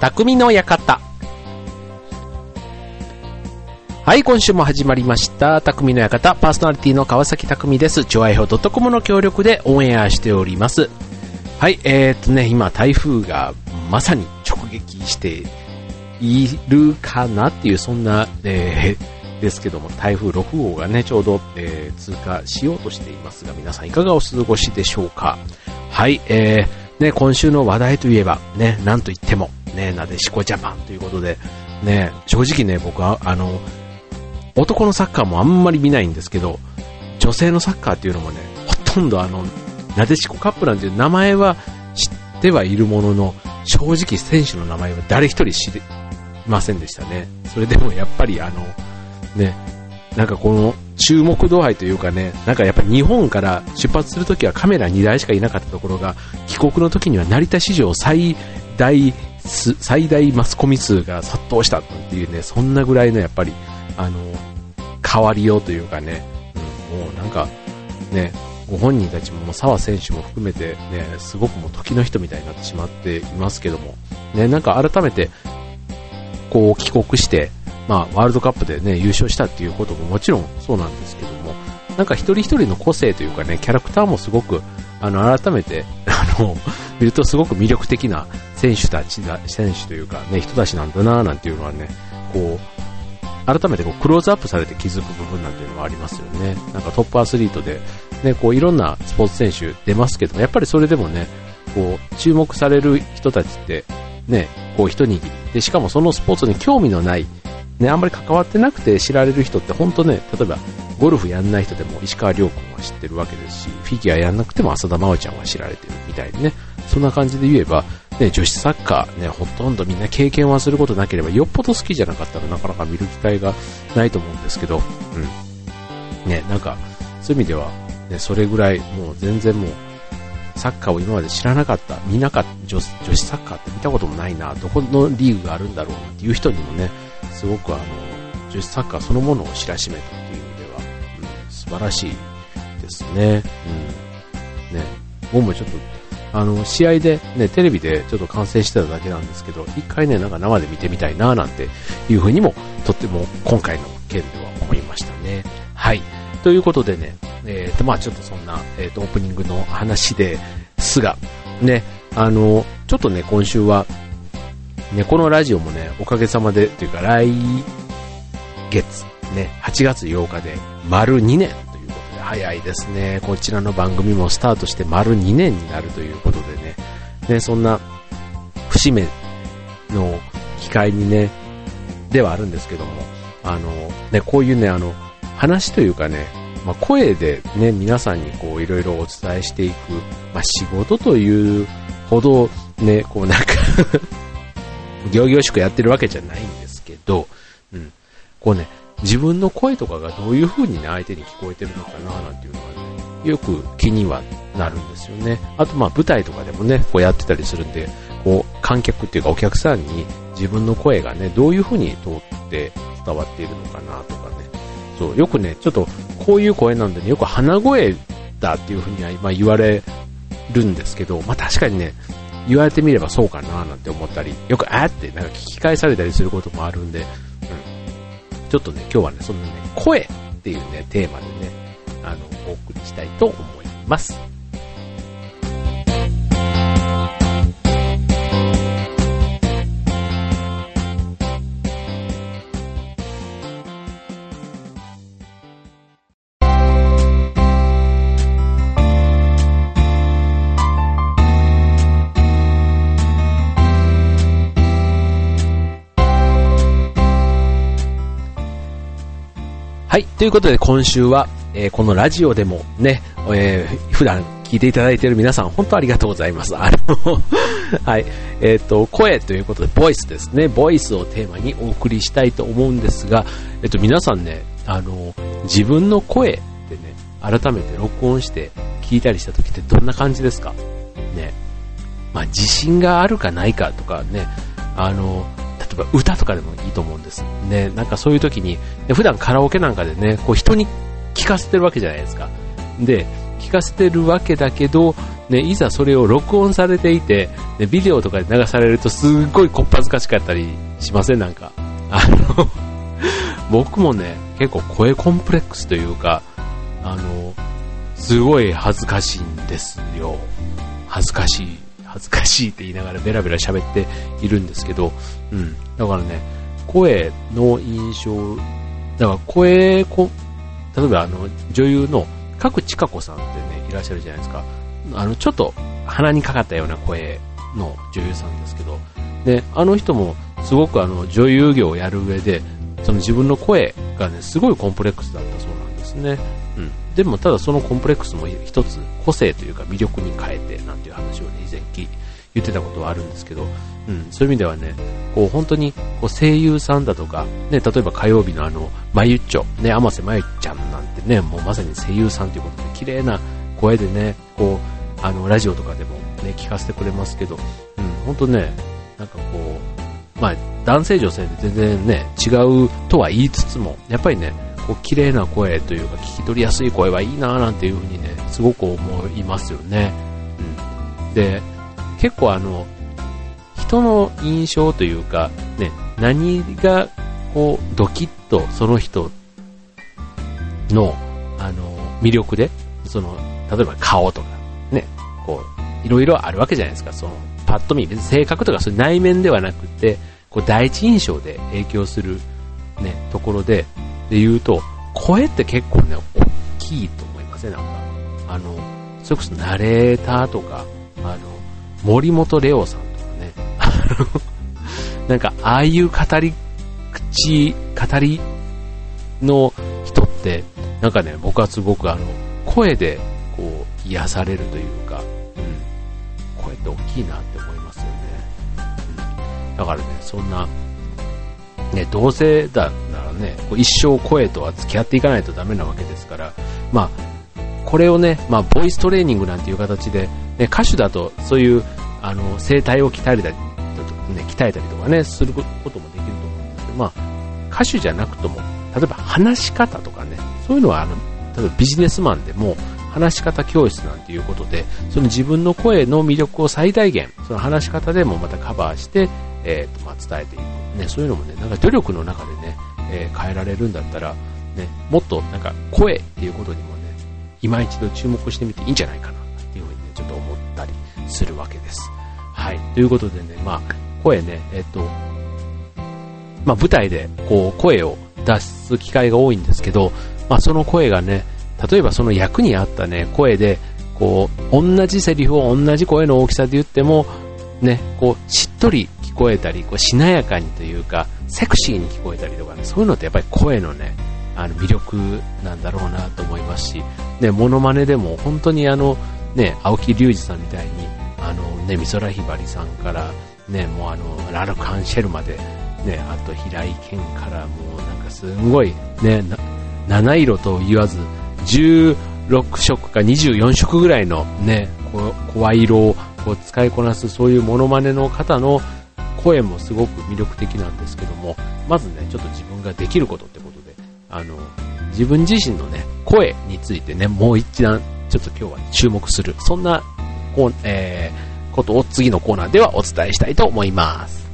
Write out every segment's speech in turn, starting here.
匠の館。はい、今週も始まりました。匠の館、パーソナリティの川崎匠です。超愛表 .com の協力でオンエアしております。はい、えー、っとね、今台風がまさに直撃しているかなっていう、そんな、えー、ですけども、台風6号がね、ちょうど、えー、通過しようとしていますが、皆さんいかがお過ごしでしょうかはい、えー、ね、今週の話題といえば、ね、なんといっても、ね、なでしこジャパンということで、ね、正直ね、僕は、あの、男のサッカーもあんまり見ないんですけど、女性のサッカーっていうのもね、ほとんどあの、なでしこカップなんていう名前は知ってはいるものの、正直選手の名前は誰一人知りませんでしたね。それでもやっぱりあの、ね、なんかこの注目度合いというかね、なんかやっぱ日本から出発するときはカメラ2台しかいなかったところが、帰国の時には成田市場最大、最大マスコミ数が殺到したっていうね、そんなぐらいのやっぱり、あの、変わりようというかね、うん、もうなんか、ね、ご本人たちも澤選手も含めてね、すごくもう時の人みたいになってしまっていますけども、ね、なんか改めて、こう帰国して、まあワールドカップでね、優勝したっていうことももちろんそうなんですけども、なんか一人一人の個性というかね、キャラクターもすごく、あの、改めて、あの、見るとすごく魅力的な選手たちだ、選手というかね、人たちなんだななんていうのはね、こう、改めてこうクローズアップされて気づく部分なんていうのはありますよね。なんかトップアスリートで、ね、こういろんなスポーツ選手出ますけど、やっぱりそれでもね、こう注目される人たちって、ね、こう一握り。で、しかもそのスポーツに興味のない、ね、あんまり関わってなくて知られる人って本当ね、例えばゴルフやんない人でも石川遼君は知ってるわけですし、フィギュアやんなくても浅田真央ちゃんは知られてるみたいにね、そんな感じで言えば、ね、女子サッカーね、ほとんどみんな経験はすることなければ、よっぽど好きじゃなかったらなかなか見る機会がないと思うんですけど、うん。ね、なんか、そういう意味では、ね、それぐらい、もう全然もう、サッカーを今まで知らなかった、見なかった女、女子サッカーって見たこともないな、どこのリーグがあるんだろうっていう人にもね、すごくあの、女子サッカーそのものを知らしめたっていう意味では、うん、素晴らしいですね。うん。ね、僕もちょっとあの、試合でね、テレビでちょっと観戦してただけなんですけど、一回ね、なんか生で見てみたいななんていうふうにも、とっても今回の件では思いましたね。はい。ということでね、えっ、ー、と、まあちょっとそんな、えっ、ー、と、オープニングの話ですが、ね、あの、ちょっとね、今週は、ね、このラジオもね、おかげさまで、というか来月、ね、8月8日で丸2年早いですね。こちらの番組もスタートして丸2年になるということでね。ね、そんな節目の機会にね、ではあるんですけども、あの、ね、こういうね、あの、話というかね、まあ、声でね、皆さんにこういろいろお伝えしていく、まあ、仕事というほどね、こうなんか 行々しくやってるわけじゃないんですけど、うん、こうね、自分の声とかがどういう風にね、相手に聞こえてるのかな、なんていうのがね、よく気にはなるんですよね。あとまあ舞台とかでもね、こうやってたりするんで、こう観客っていうかお客さんに自分の声がね、どういう風に通って伝わっているのかなとかね。そう、よくね、ちょっとこういう声なんでね、よく鼻声だっていう風には今言われるんですけど、まあ確かにね、言われてみればそうかななんて思ったり、よくあってなんか聞き返されたりすることもあるんで、ちょっとね、今日はね、そんなね、声っていうね、テーマでね、あの、お送りしたいと思います。はい。ということで今週は、えー、このラジオでもね、えー、普段聞いていただいている皆さん本当ありがとうございます。あの はい。えっ、ー、と、声ということで、ボイスですね。ボイスをテーマにお送りしたいと思うんですが、えっ、と、皆さんね、あの、自分の声ってね、改めて録音して聞いたりした時ってどんな感じですか？ね。まあ、自信があるかないかとかね、あの、ば歌とかでもいいと思うんです。ね、なんかそういう時に、普段カラオケなんかでね、こう人に聞かせてるわけじゃないですか。で、聞かせてるわけだけど、ね、いざそれを録音されていて、ね、ビデオとかで流されるとすっごいこっぱずかしかったりしません？なんか。あの 僕もね、結構声コンプレックスというか、あの、すごい恥ずかしいんですよ。恥ずかしい、恥ずかしいって言いながらベラベラ喋っているんですけど、うん。だからね、声の印象、だから声こ、例えばあの、女優の角千佳子さんってね、いらっしゃるじゃないですか。あの、ちょっと鼻にかかったような声の女優さんですけど、で、あの人もすごくあの、女優業をやる上で、その自分の声がね、すごいコンプレックスだったそうなんですね。うん。でもただそのコンプレックスも一つ個性というか魅力に変えてなんていう話をね、以前言ってたことはあるんですけど、うん、そういう意味ではね、こう本当にこう声優さんだとか、ね、例えば火曜日のあの、まゆっちょ、ね、甘瀬まゆちゃんなんてね、もうまさに声優さんということで、綺麗な声でね、こう、あの、ラジオとかでもね、聞かせてくれますけど、うん、本当ね、なんかこう、まあ、男性女性で全然ね、違うとは言いつつも、やっぱりね、こう、綺麗な声というか、聞き取りやすい声はいいなぁなんていうふうにね、すごく思いますよね。うん。で、結構あの、人の印象というか、ね、何が、こう、ドキッとその人の、あの、魅力で、その、例えば顔とか、ね、こう、いろいろあるわけじゃないですか、その、パッと見、別に性格とかそういう内面ではなくて、こう、第一印象で影響する、ね、ところで、で言うと、声って結構ね、大きいと思いますね、なんか。あの、それこそナレーターとか、あの、森本レオさんとかね、あ のなんか、ああいう語り口、語りの人って、なんかね、僕はすごくあの、声で、こう、癒されるというか、うん、声って大きいなって思いますよね。うん、だからね、そんな、ね、同性だならね、こう一生声とは付き合っていかないとダメなわけですから、まあ、これをね、まあ、ボイストレーニングなんていう形で、ね、歌手だとそういうあの声帯を鍛えたりだと、ね、鍛えたりとかね、することもできると思うんですけど、まあ、歌手じゃなくとも、例えば話し方とかね、そういうのはあの、例えばビジネスマンでも、話し方教室なんていうことで、その自分の声の魅力を最大限、その話し方でもまたカバーして、えーとまあ、伝えていく。ね、そういうのもね、なんか努力の中でね、えー、変えられるんだったら、ね、もっとなんか声っていうことにもね今一度注目してみていいんじゃないかなっていうふうにね、ちょっと思ったりするわけです。はい。ということでね、まあ、声ね、えっと、まあ、舞台でこう声を出す機会が多いんですけど、まあ、その声がね、例えばその役に合ったね、声で、こう、同じセリフを同じ声の大きさで言っても、ね、こう、しっとり聞こえたり、こう、しなやかにというか、セクシーに聞こえたりとかね、そういうのってやっぱり声のね、あの魅力なんだろうなと思いますし、ね、モノマネでも本当にあの、ね、青木隆二さんみたいに、あのね、美空ひばりさんから、ね、もうあの、ラルカンシェルまで、ね、あと平井堅からもうなんかすごい、ね、七色と言わず、16色か24色ぐらいのね、声色をこう使いこなすそういうモノマネの方の声もすごく魅力的なんですけども、まずね、ちょっと自分ができることってことで、あの、自分自身のね、声についてね、もう一段、ちょっと今日は注目する、そんな、こう、えー、ことを次のコーナーではお伝えしたいと思います。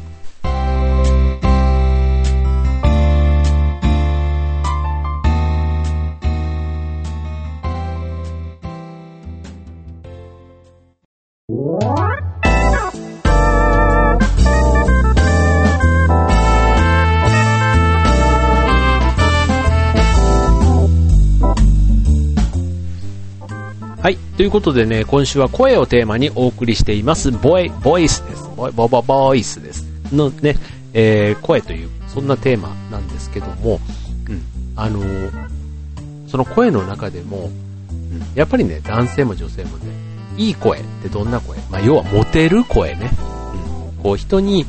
はい。ということでね、今週は声をテーマにお送りしています、ボイ、ボイスです。ボイ、ボボボイスです。のね、えー、声という、そんなテーマなんですけども、うん。あのー、その声の中でも、うん、やっぱりね、男性も女性もね、いい声ってどんな声？まあ、要はモテる声ね。うん。こう、人に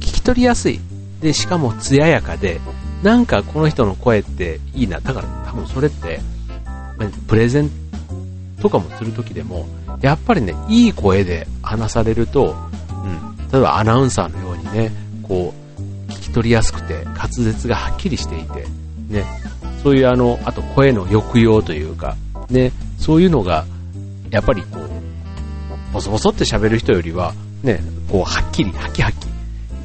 聞き取りやすい。で、しかも艶やかで、なんかこの人の声っていいな。だから多分それって、プレゼンとかもするときでも、やっぱりね、いい声で話されると、うん、例えばアナウンサーのようにね、こう、聞き取りやすくて、滑舌がはっきりしていて、ね、そういうあの、あと声の抑揚というか、ね、そういうのが、やっぱりこう、ボソボソって喋る人よりは、ね、こう、はっきり、はきはき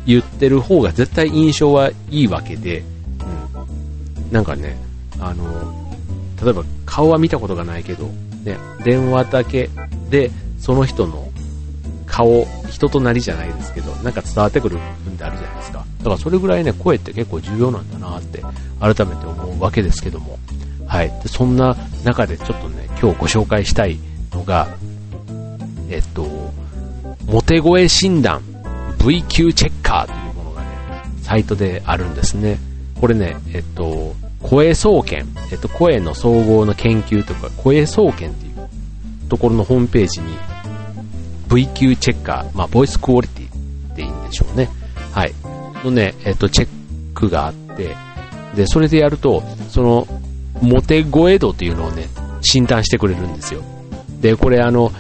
言ってる方が絶対印象はいいわけで、うん。なんかね、あの、例えば顔は見たことがないけど、ね、電話だけでその人の顔、人となりじゃないですけど、なんか伝わってくる部分ってあるじゃないですか。だからそれぐらいね、声って結構重要なんだなって改めて思うわけですけども。はい。で、そんな中でちょっとね、今日ご紹介したいのが、えっと、モテ声診断 VQ チェッカーというものがね、サイトであるんですね。これね、えっと、声総研、えっと、声の総合の研究とか、声総研っていうところのホームページに、VQ チェッカー、まあ、ボイスクオリティっていいんでしょうね。はい。のね、えっと、チェックがあって、で、それでやると、その、モテ声度っていうのをね、診断してくれるんですよ。で、これあの、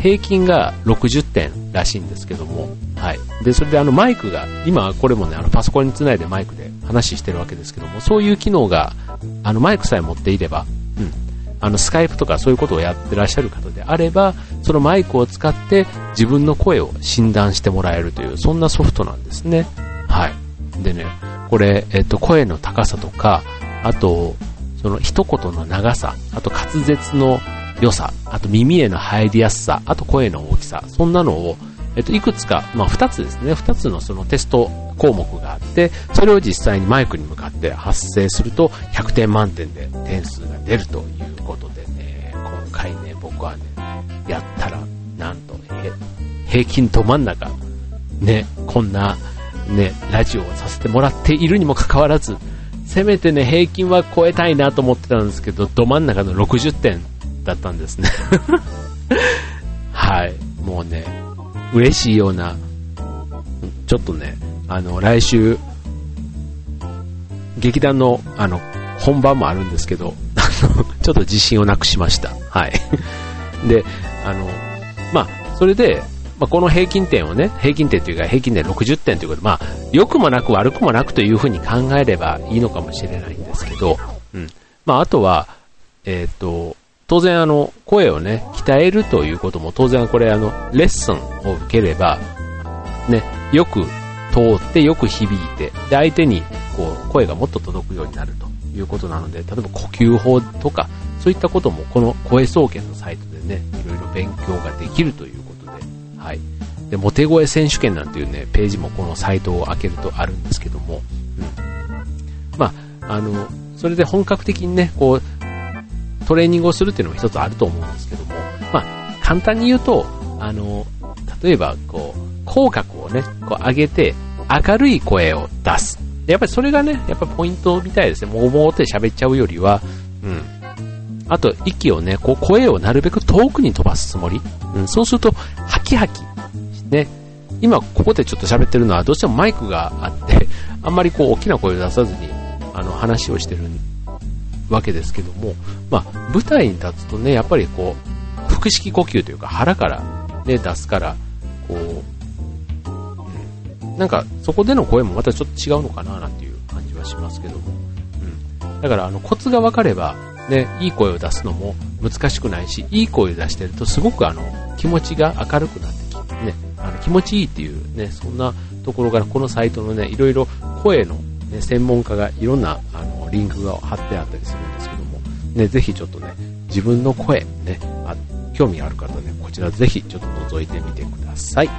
平均が60点らしいんですけども、はい。で、それであのマイクが、今これもね、あのパソコンにつないでマイクで話してるわけですけども、そういう機能が、あのマイクさえ持っていれば、うん。あのスカイプとかそういうことをやってらっしゃる方であれば、そのマイクを使って自分の声を診断してもらえるという、そんなソフトなんですね。はい。でね、これ、えっと、声の高さとか、あと、その一言の長さ、あと滑舌の良さ、あと耳への入りやすさ、あと声の大きさ、そんなのを、えっと、いくつか、まあ、二つですね、二つのそのテスト項目があって、それを実際にマイクに向かって発声すると、100点満点で点数が出るということでね、今回ね、僕はね、やったら、なんと、平均ど真ん中、ね、こんな、ね、ラジオをさせてもらっているにもかかわらず、せめてね、平均は超えたいなと思ってたんですけど、ど真ん中の60点だったんですね はい。もうね、嬉しいような、ちょっとね、あの、来週、劇団の、あの、本番もあるんですけど、あの、ちょっと自信をなくしました。はい。で、あの、まあ、それで、まあ、この平均点をね、平均点というか平均点60点ということで、まあ、良くもなく悪くもなくというふうに考えればいいのかもしれないんですけど、うん。まあ、あとは、えっ、ー、と、当然あの、声をね、鍛えるということも当然これあの、レッスンを受ければ、ね、よく通ってよく響いて、で、相手にこう、声がもっと届くようになるということなので、例えば呼吸法とか、そういったこともこの声総研のサイトでね、いろいろ勉強ができるということではい。で、モテ声選手権なんていうね、ページもこのサイトを開けるとあるんですけども、うん。まあ、あの、それで本格的にね、こう、トレーニングをするっていうのも一つあると思うんですけども、まあ、簡単に言うと、あの、例えば、こう、口角をね、こう上げて、明るい声を出す。やっぱりそれがね、やっぱポイントみたいですね。もうもうって喋っちゃうよりは、うん。あと、息をね、こう声をなるべく遠くに飛ばすつもり。うん、そうすると、ハキハキ。ね。今、ここでちょっと喋ってるのは、どうしてもマイクがあって、あんまりこう、大きな声を出さずに、あの、話をしてるわけですけども、まあ、舞台に立つとね、やっぱりこう、腹式呼吸というか、腹から、ね、出すから、こう、うん、なんか、そこでの声もまたちょっと違うのかな、なんていう感じはしますけども。うん。だから、あの、コツが分かれば、ね、いい声を出すのも難しくないし、いい声を出してるとすごくあの、気持ちが明るくなってきてね、あの気持ちいいっていうね、そんなところからこのサイトのね、いろいろ声の、ね、専門家がいろんなあのリンクが貼ってあったりするんですけども、ね、ぜひちょっとね、自分の声ね、あ興味ある方ね、こちらぜひちょっと覗いてみてください。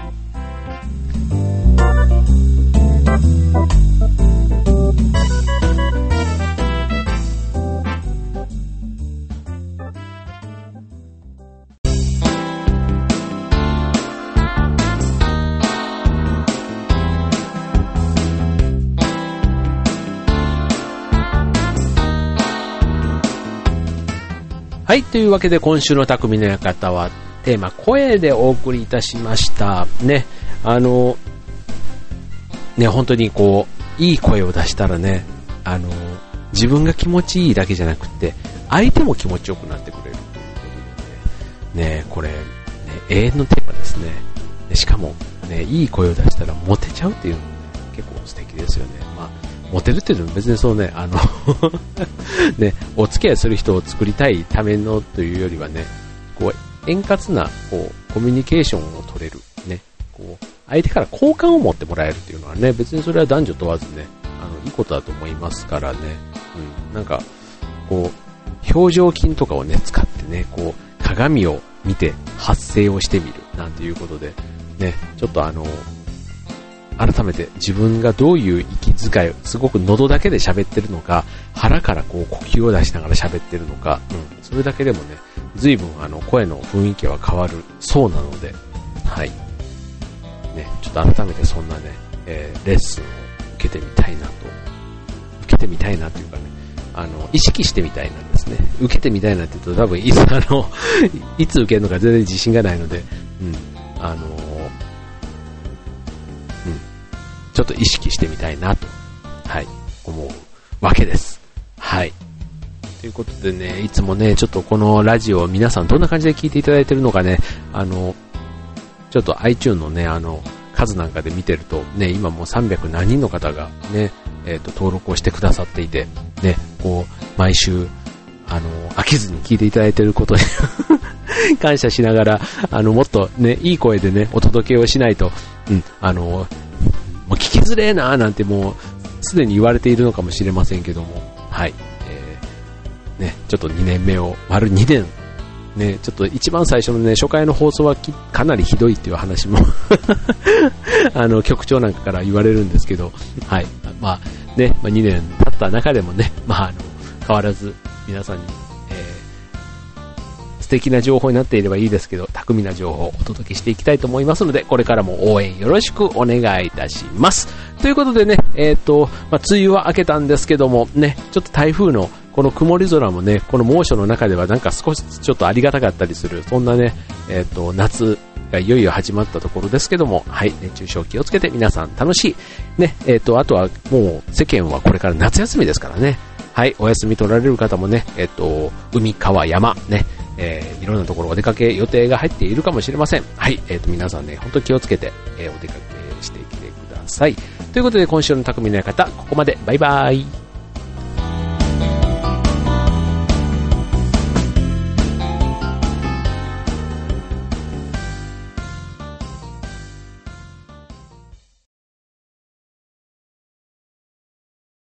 はい、というわけで今週の匠の館はテーマ声でお送りいたしました。ね、あの、ね、本当にこう、いい声を出したらね、あの、自分が気持ちいいだけじゃなくて、相手も気持ちよくなってくれることでね、ねこれ、ね、永遠のテーマですね。しかも、ね、いい声を出したらモテちゃうっていうのも、ね、結構素敵ですよね。モテるっていうのは別にそうね、あの ね、お付き合いする人を作りたいためのというよりはね、こう、円滑な、こう、コミュニケーションを取れる。ね。こう、相手から好感を持ってもらえるっていうのはね、別にそれは男女問わずね、あの、いいことだと思いますからね。うん。なんか、こう、表情筋とかをね、使ってね、こう、鏡を見て発声をしてみる。なんていうことで、ね、ちょっとあの、改めて自分がどういう息遣い、すごく喉だけで喋ってるのか、腹からこう呼吸を出しながら喋ってるのか、うん、それだけでもね、随分あの声の雰囲気は変わるそうなので、はい。ね、ちょっと改めてそんなね、えー、レッスンを受けてみたいなと、受けてみたいなというかね、あの、意識してみたいなんですね。受けてみたいなって言うと多分いつ、あの、いつ受けるのか全然自信がないので、うん、あのょっと意識してみたいなと、はい、思うわけです。はい。ということでね、いつもね、ちょっとこのラジオ皆さんどんな感じで聞いていただいてるのかね、あの、ちょっと iTune のね、あの、数なんかで見てると、ね、今もう300何人の方がね、えっ、ー、と、登録をしてくださっていて、ね、こう、毎週、あの、飽きずに聞いていただいてることに 感謝しながら、あの、もっとね、いい声でね、お届けをしないと、うん、あの、もう聞きづれえなーなんてもう、すでに言われているのかもしれませんけども、はい。えー、ね、ちょっと2年目を、丸2年、ね、ちょっと一番最初のね、初回の放送はかなりひどいっていう話も あの、局長なんかから言われるんですけど、はい。まあ、ね、まあ、2年経った中でもね、まあ、あの、変わらず皆さんに素敵な情報になっていればいいですけど、巧みな情報をお届けしていきたいと思いますので、これからも応援よろしくお願いいたします。ということでね、えっ、ー、と、まあ、梅雨は明けたんですけども、ね、ちょっと台風のこの曇り空もね、この猛暑の中ではなんか少しちょっとありがたかったりする、そんなね、えっ、ー、と、夏がいよいよ始まったところですけども、はい、熱中症気をつけて皆さん楽しい。ね、えっ、ー、と、あとはもう世間はこれから夏休みですからね、はい、お休み取られる方もね、えっ、と、海、川、山、ね、えー、いろんなところお出かけ予定が入っているかもしれません。はい、えっ、ー、と、皆さんね、本当気をつけて、えー、お出かけしてきてください。ということで、今週の匠の館、ここまで。バイバイ。